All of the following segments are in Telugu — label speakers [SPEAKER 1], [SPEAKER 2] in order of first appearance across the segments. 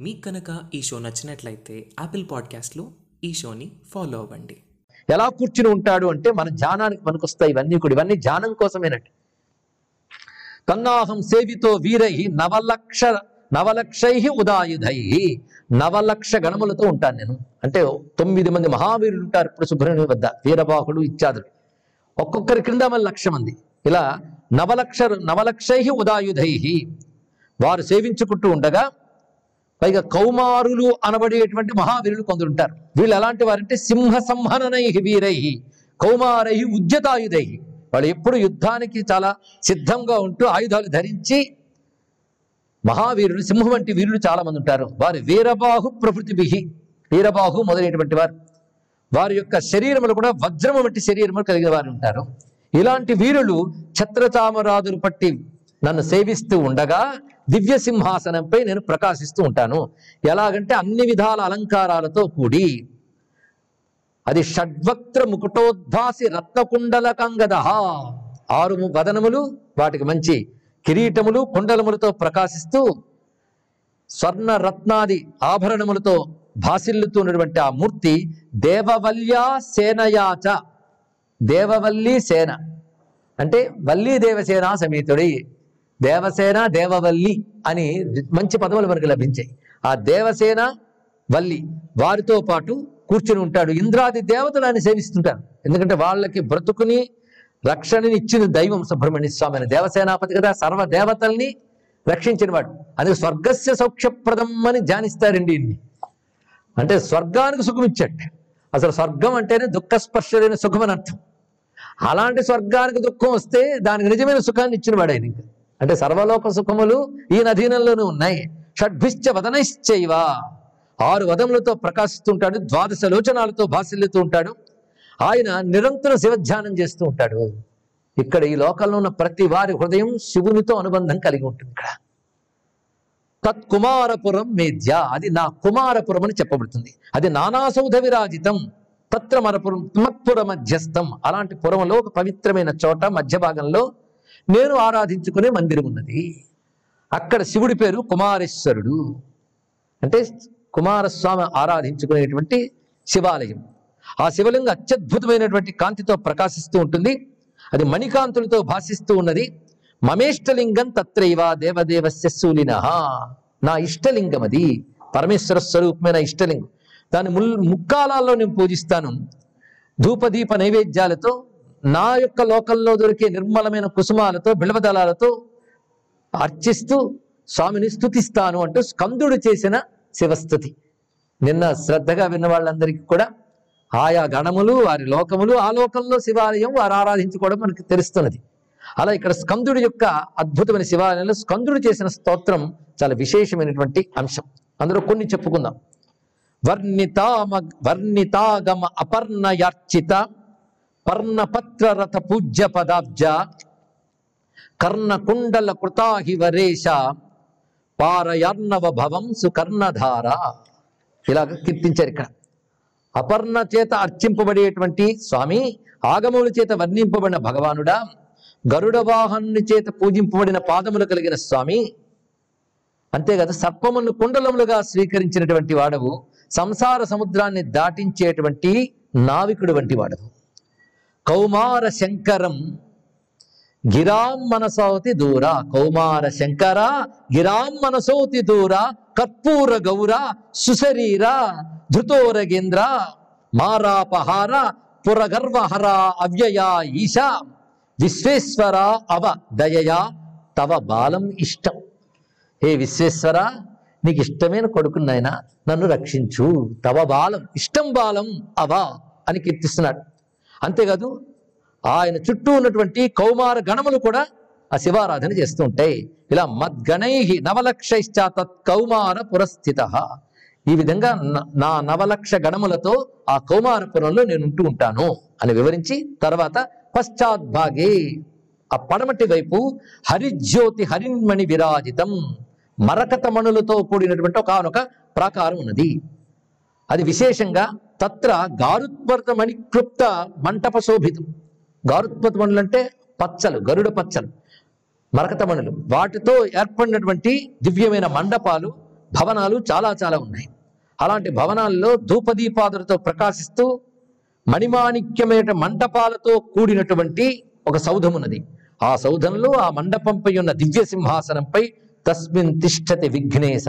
[SPEAKER 1] మీకు కనుక ఈ షో నచ్చినట్లయితే యాపిల్ పాడ్కాస్ట్లో ఈ షోని ఫాలో అవ్వండి.
[SPEAKER 2] ఎలా కూర్చుని ఉంటాడు అంటే మన ధ్యానానికి పనికొస్తాయి ఇవన్నీ కూడా. ఇవన్నీ ధ్యానం కోసమేనట్టు తన్నాహం సేవితో వీరై నవలక్ష నవలక్షై ఉదాయుధై నవలక్ష గణములతో ఉంటాను నేను. అంటే తొమ్మిది మంది మహావీరులు ఉంటారు ఇప్పుడు సుబ్రహ్మణ్యం వద్ద వీరబాహుడు ఇత్యాదులు. ఒక్కొక్కరి క్రింద మన లక్ష మంది ఇలా నవలక్ష నవలక్షై ఉదాయుధై వారు సేవించుకుంటూ ఉండగా పైగా కౌమారులు అనబడేటువంటి మహావీరులు కొందరుంటారు వీళ్ళు ఎలాంటి వారంటే సింహ సంహననై వీరై కౌమారై ఉద్యతాయుధై. వాళ్ళు ఎప్పుడు యుద్ధానికి చాలా సిద్ధంగా ఉంటూ ఆయుధాలు ధరించి మహావీరులు సింహం వంటి వీరులు చాలా మంది ఉంటారు. వారి వీరబాహు ప్రకృతిభి వీరబాహు మొదలైనటువంటి వారు. వారి యొక్క శరీరములు కూడా వజ్రము వంటి శరీరములు కలిగిన వారు ఉంటారు. ఇలాంటి వీరులు ఛత్రచామరాజులు పట్టి నన్ను సేవిస్తూ ఉండగా దివ్య సింహాసనంపై నేను ప్రకాశిస్తూ ఉంటాను. ఎలాగంటే అన్ని విధాల అలంకారాలతో కూడి అది షడ్వక్త్ర ముకుటోద్భాసి రత్నకుండల కంగద ఆరు వదనములు వాటికి మంచి కిరీటములు కుండలములతో ప్రకాశిస్తూ స్వర్ణ రత్నాది ఆభరణములతో భాసిల్లుతున్నటువంటి ఆ మూర్తి దేవవల్యా సేనయాచ. దేవవల్లి సేన. అంటే వల్లీ దేవసేన సమేతుడి దేవసేన దేవవల్లి అని మంచి పదవులు మనకు లభించాయి. ఆ దేవసేన వల్లి వారితో పాటు కూర్చుని ఉంటాడు. ఇంద్రాది దేవతలు ఆయన సేవిస్తుంటారు. ఎందుకంటే వాళ్ళకి బ్రతుకుని రక్షణని ఇచ్చిన దైవం సుబ్రహ్మణ్య స్వామి అని దేవసేనాపతి కదా సర్వ దేవతల్ని రక్షించినవాడు అందుకే స్వర్గస్య సౌఖ్యప్రదం అని ధ్యానిస్తారండి ఇన్ని. అంటే స్వర్గానికి సుఖం ఇచ్చాడు అసలు స్వర్గం అంటేనే దుఃఖస్పర్శలైన సుఖం అని అర్థం. అలాంటి స్వర్గానికి దుఃఖం వస్తే దానికి నిజమైన సుఖాన్ని ఇచ్చినవాడు ఆయన ఇంకా. అంటే సర్వలోక సుఖములు ఈ అధీనంలోనే ఉన్నాయి. షడ్భిశ్చ వదనశ్చైవ. ఆరు వదములతో ప్రకాశిస్తుంటాడు ద్వాదశ లోచనాలతో భాసిల్లుతూ ఉంటాడు. ఆయన నిరంతరం శివధ్యానం చేస్తూ ఉంటాడు. ఇక్కడ ఈ లోకంలో ఉన్న ప్రతి వారి హృదయం శివునితో అనుబంధం కలిగి ఉంటుంది ఇక్కడ. తత్కుమారపురం మేధ్య. అది నా కుమారపురం అని చెప్పబడుతుంది. అది నానాసౌధ విరాజితం తత్ర మరపురం మత్పుర మధ్యస్థం. అలాంటి పురంలో ఒక పవిత్రమైన చోట మధ్య భాగంలో నేను ఆరాధించుకునే మందిరం ఉన్నది. అక్కడ శివుడి పేరు కుమారేశ్వరుడు. అంటే కుమారస్వామి ఆరాధించుకునేటువంటి శివాలయం. ఆ శివలింగం అత్యద్భుతమైనటువంటి కాంతితో ప్రకాశిస్తూ ఉంటుంది. అది మణికాంతులతో భాషిస్తూ ఉన్నది. మమేష్టలింగం తత్రైవ దేవదేవస్య శూలిన. నా ఇష్టలింగం అది. పరమేశ్వర స్వరూపమైన ఇష్టలింగం. దాని ముల్ ముక్కాలాల్లో నేను పూజిస్తాను. ధూపదీప నైవేద్యాలతో నా యొక్క లోకంలో దొరికే నిర్మలమైన కుసుమాలతో బిల్వదళాలతో అర్చిస్తూ స్వామిని స్థుతిస్తాను అంటూ స్కందుడు చేసిన శివస్థుతి. నిన్న శ్రద్ధగా విన్న వాళ్ళందరికీ కూడా ఆయా గణములు వారి లోకములు ఆ లోకంలో శివాలయం వారు ఆరాధించుకోవడం మనకి తెలుస్తున్నది. అలా ఇక్కడ స్కందుడి యొక్క అద్భుతమైన శివాలయంలో స్కందుడు చేసిన స్తోత్రం చాలా విశేషమైనటువంటి అంశం. అందులో కొన్ని చెప్పుకుందాం. వర్ణితామ వర్ణితాగమ అపర్ణయార్చిత పర్ణపత్ర రథ పూజ్య పదాబ్జ కర్ణకుండల కృతాహి వరేష పారయార్ణవ భవంసు కర్ణధార. ఇలాగ కీర్తించారు ఇక్కడ. అపర్ణ చేత అర్చింపబడేటువంటి స్వామి ఆగమముల చేత వర్ణింపబడిన భగవానుడా గరుడ వాహనుని చేత పూజింపబడిన పాదములు కలిగిన స్వామి. అంతేకాదు సర్పమును కుండలములుగా స్వీకరించినటువంటి వాడవు సంసార సముద్రాన్ని దాటించేటువంటి నావికుడు వంటి వాడవు. కౌమార శంకరం గిరాం మనసౌతి దూర. కౌమార శంకర గిరాం మనసౌతి దూర. కర్పూర గౌర సుశరీర ధృతోరగేంద్ర మారాపహార పురగర్వహర అవ్యయా ఈశ విశ్వేశ్వర అవ దయయా తవ బాలం ఇష్టం. హే విశ్వేశ్వర నీకు ఇష్టమైన కొడుకున్నాయన నన్ను రక్షించు. తవ బాలం ఇష్టం బాలం అవ అని కీర్తిస్తున్నాడు. అంతేకాదు ఆయన చుట్టూ ఉన్నటువంటి కౌమార గణములు కూడా ఆ శివారాధన చేస్తుంటాయి ఇలా మద్గణై నవలక్షైశ్చ తత్ కౌమార పురస్థిత. ఈ విధంగా న- నా నవలక్ష గణములతో ఆ కౌమారపురంలో నేను ఉంటూ ఉంటాను అని వివరించి తర్వాత పశ్చాద్భాగే ఆ పడమటి వైపు హరిజ్యోతి హరిన్మణి విరాజితం. మరకతమణులతో కూడినటువంటి ఒకనొక ప్రాకారం ఉన్నది. అది విశేషంగా తత్ర గారుత్వర్ధమణి మణిక్లుప్త మంటప శోభితం గారుత్వర్ధమణులు అంటే పచ్చలు గరుడ పచ్చలు మరకతమణులు. వాటితో ఏర్పడినటువంటి దివ్యమైన మండపాలు భవనాలు చాలా చాలా ఉన్నాయి. అలాంటి భవనాల్లో ధూపదీపాదులతో ప్రకాశిస్తూ మణిమాణిక్యమైన మంటపాలతో కూడినటువంటి ఒక సౌధం ఉన్నది ఆ సౌధంలో ఆ మండపంపై ఉన్న దివ్య సింహాసనంపై తస్మిన్ తిష్టతి విఘ్నేశ.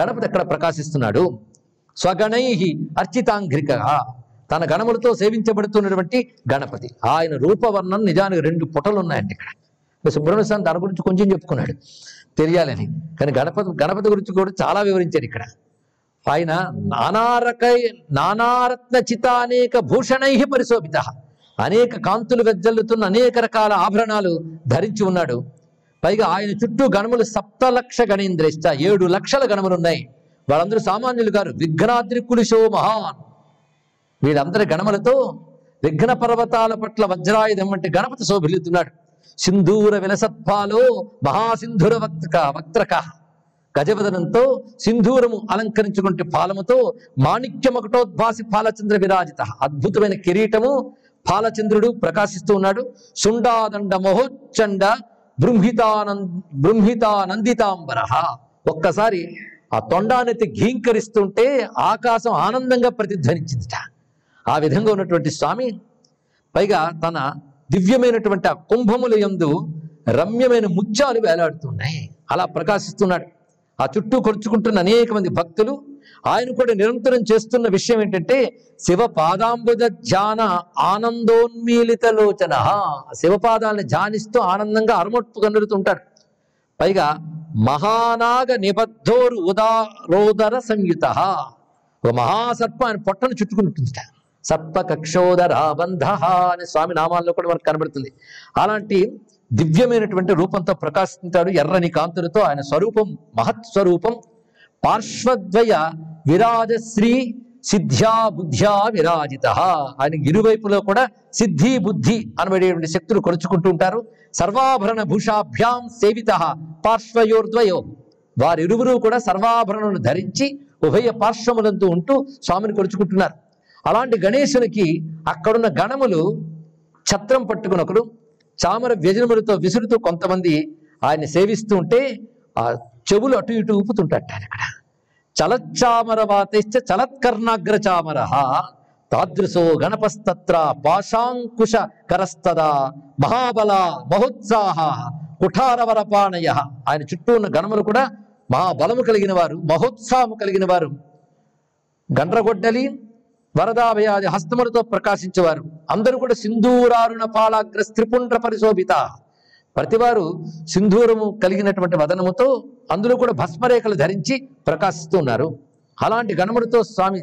[SPEAKER 2] గణపతి అక్కడ ప్రకాశిస్తున్నాడు? స్వగణై అర్చితాంఘ్రిక. తన గణములతో సేవించబడుతున్నటువంటి గణపతి. ఆయన రూపవర్ణం నిజానికి రెండు పుటలు ఉన్నాయండి ఇక్కడ. ఇప్పుడు సుబ్రహ్మణ్య స్వామి దాని గురించి కొంచెం చెప్పుకున్నాడు. తెలియాలని. కానీ గణపతి గణపతి గురించి కూడా చాలా వివరించారు ఇక్కడ. ఆయన నానారకై నానారత్న చిత అనేక భూషణై పరిశోభిత. అనేక కాంతులు వెజ్జల్లుతున్న అనేక రకాల ఆభరణాలు ధరించి ఉన్నాడు. పైగా ఆయన చుట్టూ గణములు సప్తలక్ష గణేంద్రేష్ట. ఏడు లక్షల గణములు ఉన్నాయి వాళ్ళందరూ సామాన్యులు గారు విఘ్నాద్రి కులిశో మహాన్. వీళ్ళందరి గణములతో విఘ్న పర్వతాల పట్ల వజ్రాయుధం వంటి గణపతి శోభిల్లుతున్నాడు. సింధూర విలసత్పాలో మహాసింధుర వక్త్రక వక్త్రక. గజవదనంతో సింధూరము అలంకరించుకుంటే పాలముతో మాణిక్యమకటోద్భాసి పాలచంద్ర విరాజిత. అద్భుతమైన కిరీటము పాలచంద్రుడు ప్రకాశిస్తూ ఉన్నాడు. సుండాదండ మహోచ్చండ బృంహితానంద బృంహితానందితాంబర. ఒక్కసారి ఆ తొండానెత్తి ఘీంకరిస్తుంటే ఆకాశం ఆనందంగా ప్రతిధ్వనించిందిట. ఆ విధంగా ఉన్నటువంటి స్వామి పైగా తన దివ్యమైనటువంటి ఆ కుంభముల యందు రమ్యమైన ముత్యాలు వేలాడుతున్నాయి. అలా ప్రకాశిస్తున్నాడు. ఆ చుట్టూ కొరుచుకుంటున్న అనేక మంది భక్తులు ఆయన కూడా నిరంతరం చేస్తున్న విషయం ఏంటంటే శివ పాదాంబుజ ధ్యాన ఆనందోన్మీలిత లోచన. శివపాదాలను ధ్యానిస్తూ ఆనందంగా అరమొట్టు కన్నులుతుంటాడు పైగా మహానాగ నిబద్ధోరు ఉదారోదర సంయుత. ఒక మహాసర్ప ఆయన పొట్టను చుట్టుకుంటుందిట సర్ప కక్షోదర బంధ అనే స్వామి నామాల్లో కూడా మనకు కనబడుతుంది. అలాంటి దివ్యమైనటువంటి రూపంతో ప్రకాశిస్తాడు ఎర్రని కాంతులతో. ఆయన స్వరూపం మహత్ స్వరూపం పార్శ్వద్వయ విరాజశ్రీ సిద్ధ్యా బుద్ధ్యా విరాజిత. ఆయన ఇరువైపులో కూడా సిద్ధి బుద్ధి అనబడేటువంటి శక్తులు కొలుచుకుంటూ ఉంటారు. సర్వాభరణ భూషాభ్యాం సేవిత పార్శ్వయోర్ద్వయో. వారిరువురు కూడా సర్వాభరణను ధరించి ఉభయ పార్శ్వములంతో ఉంటూ స్వామిని కొలుచుకుంటున్నారు. అలాంటి గణేశునికి అక్కడున్న గణములు ఛత్రం పట్టుకునొకడు చామర వ్యజనములతో విసురుతూ కొంతమంది ఆయన్ని సేవిస్తూ ఉంటే ఆ చెవులు అటు ఇటు ఊపుతుంటారు ఆయన అక్కడ. చలచ్చామర వాతైశ్చ చలత్కర్ణాగ్రచామర తాదృశో గణపస్తత్ర పాశాంకుశ కరస్తదా మహాబల మహోత్సాహ కుఠారవరపాణయ ఆయన చుట్టూ ఉన్న గణములు కూడా మహాబలము కలిగిన వారు మహోత్సాహము కలిగిన వారు గండ్రగొడ్డలి వరదాభయాది హస్తములతో ప్రకాశించేవారు. అందరూ కూడా సింధూరారుణ పాలాగ్ర త్రిపుండ్ర పరిశోభిత. ప్రతివారు సింధూరము కలిగినటువంటి వదనముతో అందులో కూడా భస్మరేఖలు ధరించి ప్రకాశిస్తూ ఉన్నారు. అలాంటి గణముడితో స్వామి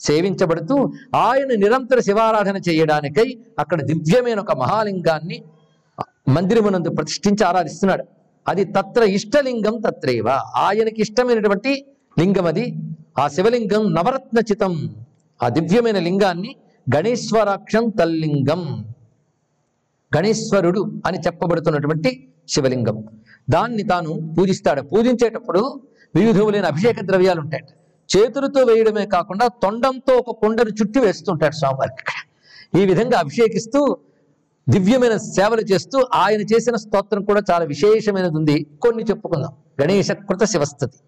[SPEAKER 2] సేవించబడుతూ ఆయన నిరంతర శివారాధన చేయడానికై అక్కడ దివ్యమైన ఒక మహాలింగాన్ని మందిరమునందు ప్రతిష్ఠించి ఆరాధిస్తున్నాడు. అది తత్ర ఇష్టలింగం తత్రేవ. ఆయనకి ఇష్టమైనటువంటి లింగం అది. ఆ శివలింగం నవరత్నచితం ఆ దివ్యమైన లింగాన్ని గణేశ్వరాక్షం తల్లింగం. గణేశ్వరుడు అని చెప్పబడుతున్నటువంటి శివలింగం దాన్ని తాను పూజిస్తాడు. పూజించేటప్పుడు వివిధములైన అభిషేక ద్రవ్యాలు ఉంటాయి. చేతులతో వేయడమే కాకుండా తొండంతో ఒక కొండను చుట్టి వేస్తుంటాడు స్వామివారికి ఇక్కడ. ఈ విధంగా అభిషేకిస్తూ దివ్యమైన సేవలు చేస్తూ ఆయన చేసిన స్తోత్రం కూడా చాలా విశేషమైనది ఉంది. కొన్ని చెప్పుకుందాం. గణేశ కృత శివస్థతి.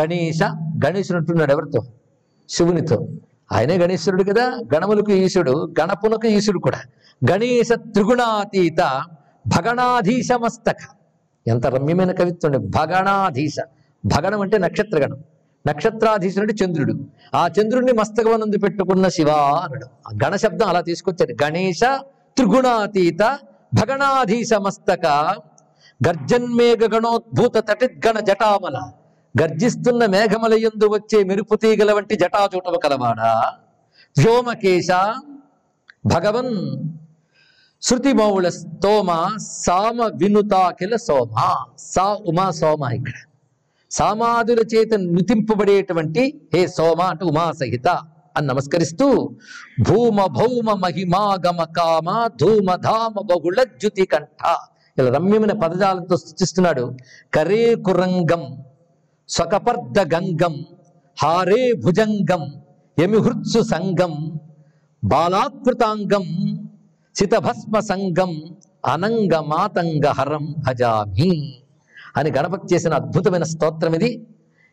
[SPEAKER 2] గణేశ గణేశుడు అంటున్నాడు ఎవరితో? శివునితో. ఆయనే గణేశ్వరుడు కదా? గణములకు ఈశుడు గణపునకు ఈశుడు కూడా. గణేశ త్రిగుణాతీత భగణాధీశ మస్తక. ఎంత రమ్యమైన కవిత్వం భగణాధీశ. భగణం అంటే నక్షత్రగణం. నక్షత్రాధీశుడు అంటే చంద్రుడు. ఆ చంద్రుడిని మస్తకమనందు పెట్టుకున్న శివ అనడు ఆ గణ శబ్దం అలా తీసుకొచ్చాడు గణేశ త్రిగుణాతీత భగణాధీశ మస్తక. గర్జన్మేఘ గణోద్భూత తటిద్గణ జటామల. గర్జిస్తున్న మేఘమలయందు వచ్చే మెరుపు తీగల వంటి జటాచూటవ కలవాడా? వ్యోమకేశ భగవన్ శృతిమౌళ స్తోమ సామ వినుతాకిల సోమ. సా ఉమా సోమ ఇక్కడ. సామాదుల చేత నుతింపబడేటువంటి హే సోమ అంటే ఉమా సహిత అని నమస్కరిస్తూ భూమ భౌమ మహిమాగమ కామ ధూమ ధామ బహుళ జ్యుతి కంఠ. ఇలా రమ్యమైన పదజాలంతో సృష్టిస్తున్నాడు కరే కురంగం స్వకపర్ద గంగం హారే భుజంగం యమిహృత్సు సంగం బాలాకృతాంగం శితభస్మ సంగం అనంగ మాతంగ హరం భజామి అని గణపతి చేసిన అద్భుతమైన స్తోత్రం ఇది.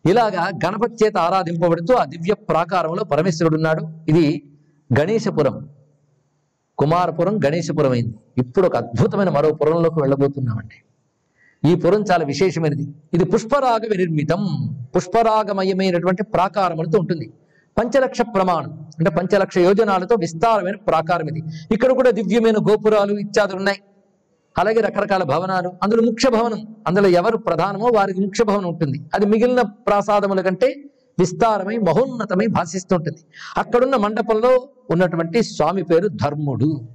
[SPEAKER 2] ఇలాగా గణపతి చేత ఆరాధింపబడుతూ ఆ దివ్య ప్రాకారంలో పరమేశ్వరుడు ఉన్నాడు ఇది గణేశపురం. కుమారపురం గణేశపురం అయింది ఇప్పుడు ఒక అద్భుతమైన మరో పురంలోకి వెళ్ళబోతున్నామండి. ఈ పురం చాలా విశేషమైనది. ఇది పుష్పరాగ నిర్మితం. పుష్పరాగమయమైనటువంటి ప్రాకారములతో ఉంటుంది. పంచలక్ష ప్రమాణం అంటే పంచలక్ష యోజనాలతో విస్తారమైన ప్రాకారం ఇది. ఇక్కడ కూడా దివ్యమైన గోపురాలు ఇత్యాదులు ఉన్నాయి. అలాగే రకరకాల భవనాలు అందులో ముఖ్య భవనం. అందులో ఎవరు ప్రధానమో వారికి ముఖ్య భవనం ఉంటుంది. అది మిగిలిన ప్రాసాదముల కంటే విస్తారమై మహోన్నతమై భాషిస్తుంటుంది అక్కడున్న మండపంలో ఉన్నటువంటి స్వామి పేరు ధర్ముడు.